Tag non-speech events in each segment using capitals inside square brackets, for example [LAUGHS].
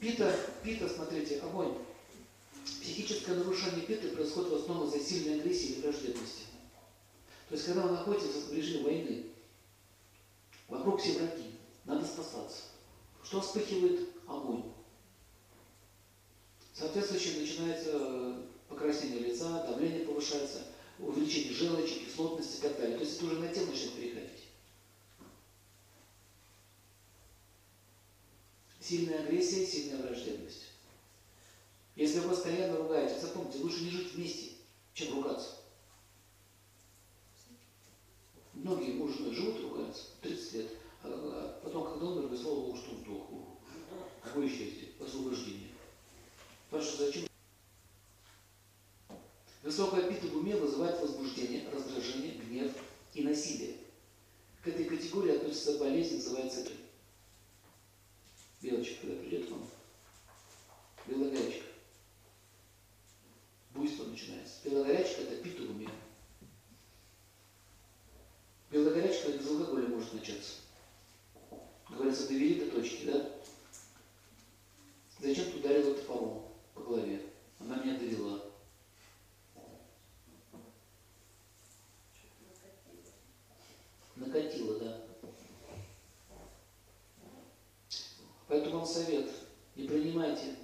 Пита, пита, смотрите, огонь. Психическое нарушение питы происходит в основном из-за сильной агрессии или враждебности. То есть, когда вы находитесь в режиме войны, вокруг все враги, надо спасаться. Что вспыхивает? Огонь. Соответствующе начинается э, покраснение лица, давление повышается, увеличение желчи, кислотности и так далее. То есть это уже на тему начинает переходить. Сильная агрессия, сильная враждебность. Если вы постоянно ругаете, запомните, лучше не жить вместе, чем ругаться. Многие муж и живут, ругаются 30 лет, а потом, когда умер, Богу, что сдох. Какое счастье, освобождение. Потому что зачем? Высокая пита в уме вызывает возбуждение, раздражение, гнев и насилие. К этой категории относится болезнь, называется Белочка, когда придет к вам, белая горячка. Буйство начинается. Белая горячка – это пита в уме. Белая горячка без алкоголя может начаться. Говорится, довели до точки, да? Зачем ты ударила топором по голове? Она меня довела. Накатила, да. Поэтому вам совет, не принимайте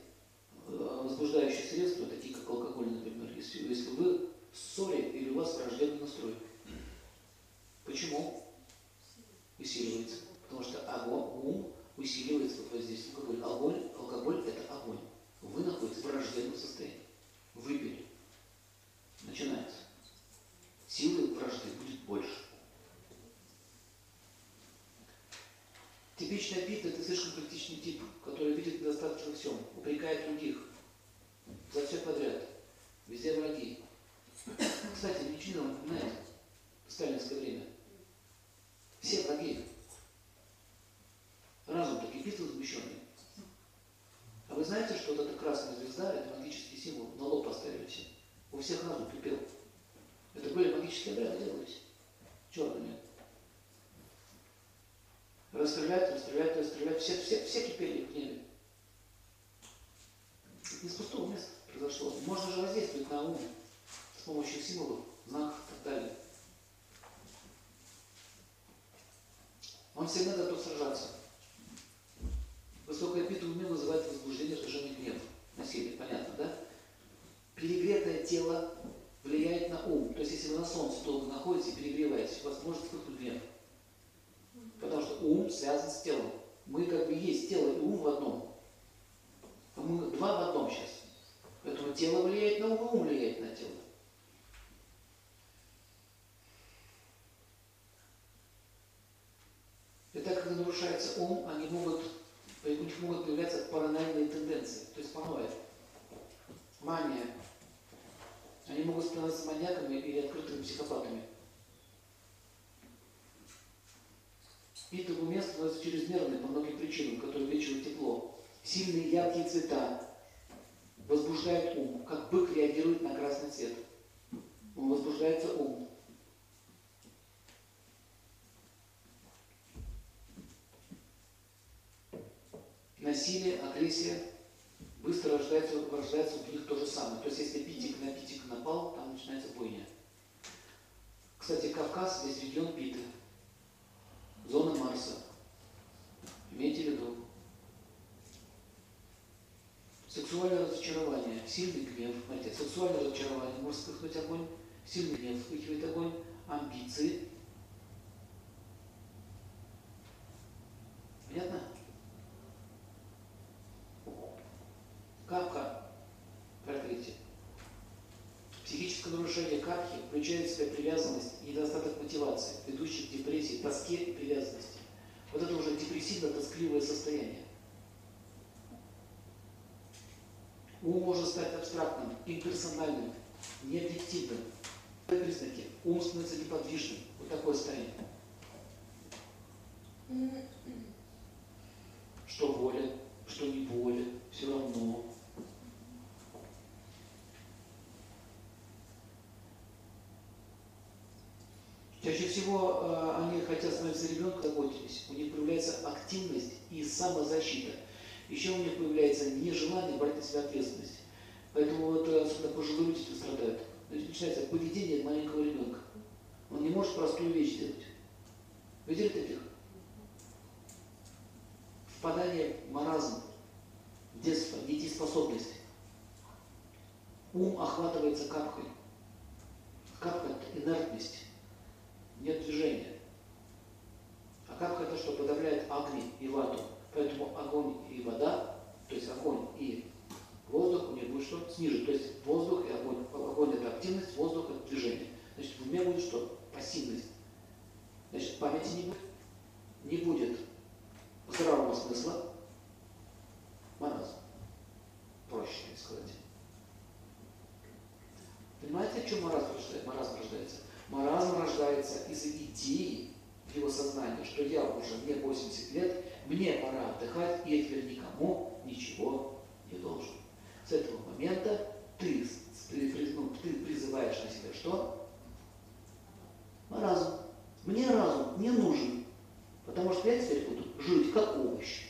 э, возбуждающие средства, такие как алкоголь, например, если, если вы в ссоре или у вас враждебный настрой. Почему? Усиливается. Потому что огонь, ум усиливается под воздействием алкоголя. Огонь, алкоголь – это огонь. Вы находитесь в враждебном состоянии. Выпили. Начинается. Силы вражды будет больше. Типичный пит – это слишком практичный тип, который видит недостатки во всем, упрекает других за все подряд. Везде враги. Кстати, не напоминает в сталинское время. Все враги. Разум так кипит возмущенный. А вы знаете, что вот эта красная звезда, это магический символ, на лоб поставили все. У всех разум кипел. Это были магические обряды делались. Все, все, все кипели. Это не с пустого места произошло. Можно же воздействовать на ум с помощью символов, знаков и так далее. Он всегда готов сражаться. Высокая пита уме вызывает возбуждение, раздражение, гнев, насилие, понятно, да? Перегретое тело влияет на ум. То есть, если вы на солнце долго находитесь и перегреваетесь, у вас может вспыхнуть гнев. Потому что ум связан с телом. Мы как бы есть тело и ум в одном. Мы два в одном сейчас. Поэтому тело влияет на ум, и ум влияет на тело. И так как нарушается ум, они могут, у них могут появляться паранойные тенденции, то есть паранойя, мания. Они могут становиться маньяками или открытыми психопатами. Пита в уме становится чрезмерной по многим причинам, которые увеличивают тепло. Сильные яркие цвета возбуждают ум, как бык реагирует на красный цвет. Он возбуждается ум. насилие, агрессия быстро рождается, рождается в них то же самое. То есть если питик на питик напал, там начинается бойня. Кстати, Кавказ здесь регион Питы, зона Марса. Имейте в виду. Сексуальное разочарование, сильный гнев, смотрите, сексуальное разочарование может вспыхнуть огонь, сильный гнев вспыхивает огонь, амбиции. Понятно? Капка портрете. Психическое нарушение капки включает в себя привязанность и недостаток мотивации, ведущий к депрессии, тоске и привязанности. Вот это уже депрессивно-тоскливое состояние. Ум может стать абстрактным, имперсональным, необъективным. Признаки. Ум становится неподвижным. Вот такое состояние. Что воля, что не воля, все равно. Чаще всего э, они хотят становиться ребенком, заботились. У них появляется активность и самозащита. Еще у них появляется нежелание брать на себя ответственность. Поэтому вот особенно пожилые люди страдают. То есть начинается поведение маленького ребенка. Он не может простую вещь сделать. Видели таких? Впадание в маразм, детство, недееспособность. Ум охватывается капкой. Капка – инертность. Нет движения. А капка – это что? Подавляет огни и вату. Поэтому огонь и вода, то есть огонь и воздух у них будет что? Снижен. То есть воздух и огонь. Огонь – это активность, воздух – это движение. Значит, в уме будет что? Пассивность. Значит, памяти не будет. Не будет здравого смысла. Маразм. Проще сказать. Понимаете, о чем маразм рождается? Маразм рождается? Маразм рождается из идеи в его сознании, что я уже, мне 80 лет, мне пора отдыхать, я теперь никому ничего не должен. С этого момента ты, ты, ну, ты призываешь на себя что? Маразм. Мне разум не нужен, потому что я теперь буду жить как овощ.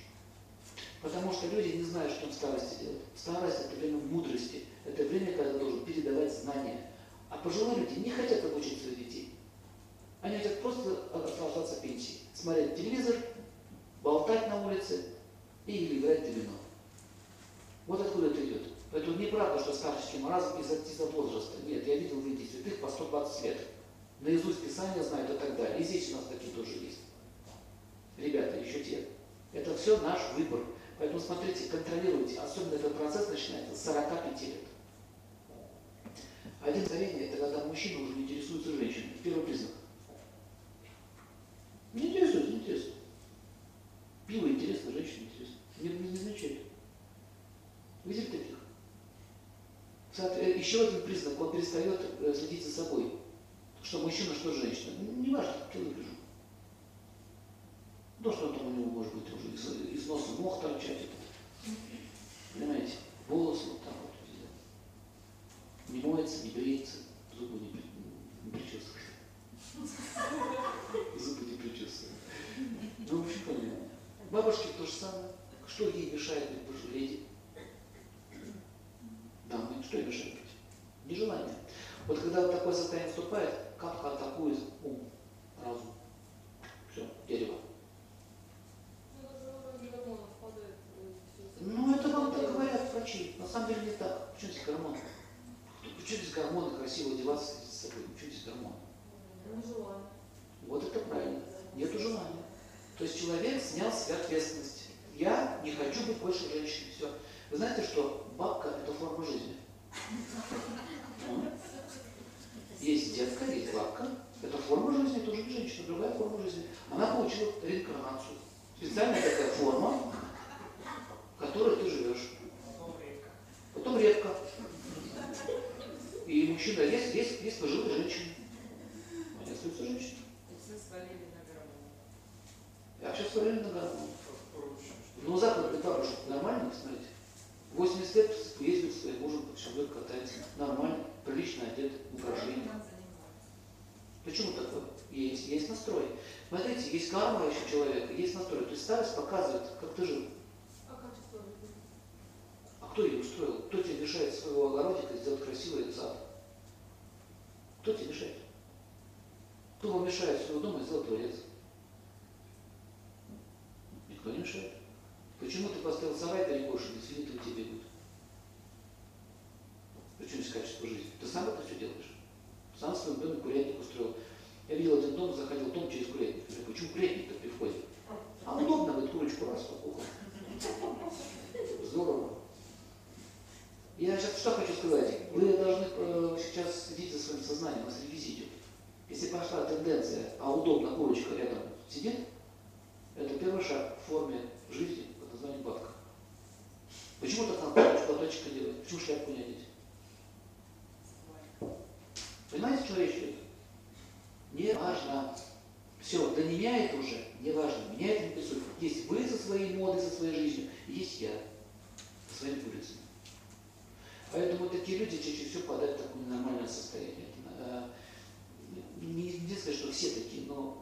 Потому что люди не знают, что в старости делать. Старость – это время мудрости, это время, когда должен передавать знания. А пожилые люди не хотят обучить своих детей. Они хотят просто наслаждаться пенсией, смотреть телевизор, улице или играть в домино. Вот откуда это идет. Поэтому неправда, что старческий маразм из возраста. Нет, я видел Индии святых по 120 лет. Наизусть Писания знают и так далее. И здесь у нас такие тоже есть. Ребята, еще те. Это все наш выбор. Поэтому смотрите, контролируйте. Особенно этот процесс начинается с 45 лет. Один старение – это когда мужчина уже не интересуется женщиной. Первый признак. Не интересует, не интересно. Пиво интересно, женщина интересно. Не, не, не замечает. Видели таких? Э, еще один признак, он перестает э, следить за собой. Что мужчина, что женщина. Не важно, как я выгляжу. То, что там у него может быть уже из, из носа мох торчать. Понимаете? Волосы вот так вот везде. Не моется, не бреется, зубы не, не причесывает. Зубы не причесывает. Ну, в общем, понятно. Бабушке то же самое. Что ей мешает быть пожилой Дамы, что мешает быть? Нежелание. Вот когда вот такое состояние вступает, капка атакует ум, разум. Все, дерево. Ну, это вам так говорят врачи. На самом деле не так. Почему здесь гормоны? Почему здесь гормоны красиво одеваться с собой? Почему здесь гормоны? Вот это правильно. Нету желания. То есть человек снял себя ответственность. Я не хочу быть больше женщиной. Все. Вы знаете, что бабка – это форма жизни. Есть детка, есть бабка. Это форма жизни, это уже женщина, другая форма жизни. Она получила реинкарнацию. Специальная такая форма, в которой ты живешь. Потом редко. И мужчина, есть, есть, есть пожилые женщины. Они остаются женщины. А сейчас свалили на гормон. Ну, западный бабушек нормально, смотрите. 80 лет ездит своим мужем, человек катается. Нормально, прилично одет, украшения. Почему такое? Есть, есть настрой. Смотрите, есть карма еще человека, есть настрой. То есть старость показывает, как ты жил. А? А кто ее устроил? Кто тебе мешает своего огородика сделать красивый сад? Кто тебе мешает? Кто вам мешает своего дома сделать дворец? Никто не мешает. Почему ты поставил сарай перекошенный, свиньи у тебя бегут? Почему здесь качество жизни? Ты сам это все делаешь? Сам в своем доме курятник устроил. Я видел один дом, заходил в дом через курятник. Я говорю, почему курятник-то при входе? А удобно, говорит, курочку раз покухал. [LAUGHS] Здорово. Я сейчас что хочу сказать? Вы должны э, сейчас следить за своим сознанием, у нас. Если пошла тенденция, а удобно курочка рядом сидит, это первый шаг в форме жизни. Почему так надо платочка делать? Почему шляпку не одеть? Понимаете, что речь идет? Не важно. Все, да не меняет уже, не важно, меняет не присутствует. Есть вы со своей модой, со своей жизнью, и есть я со своими курицами. Поэтому такие люди чаще всего попадают в такое ненормальное состояние. Э, не, не сказать, что все такие, но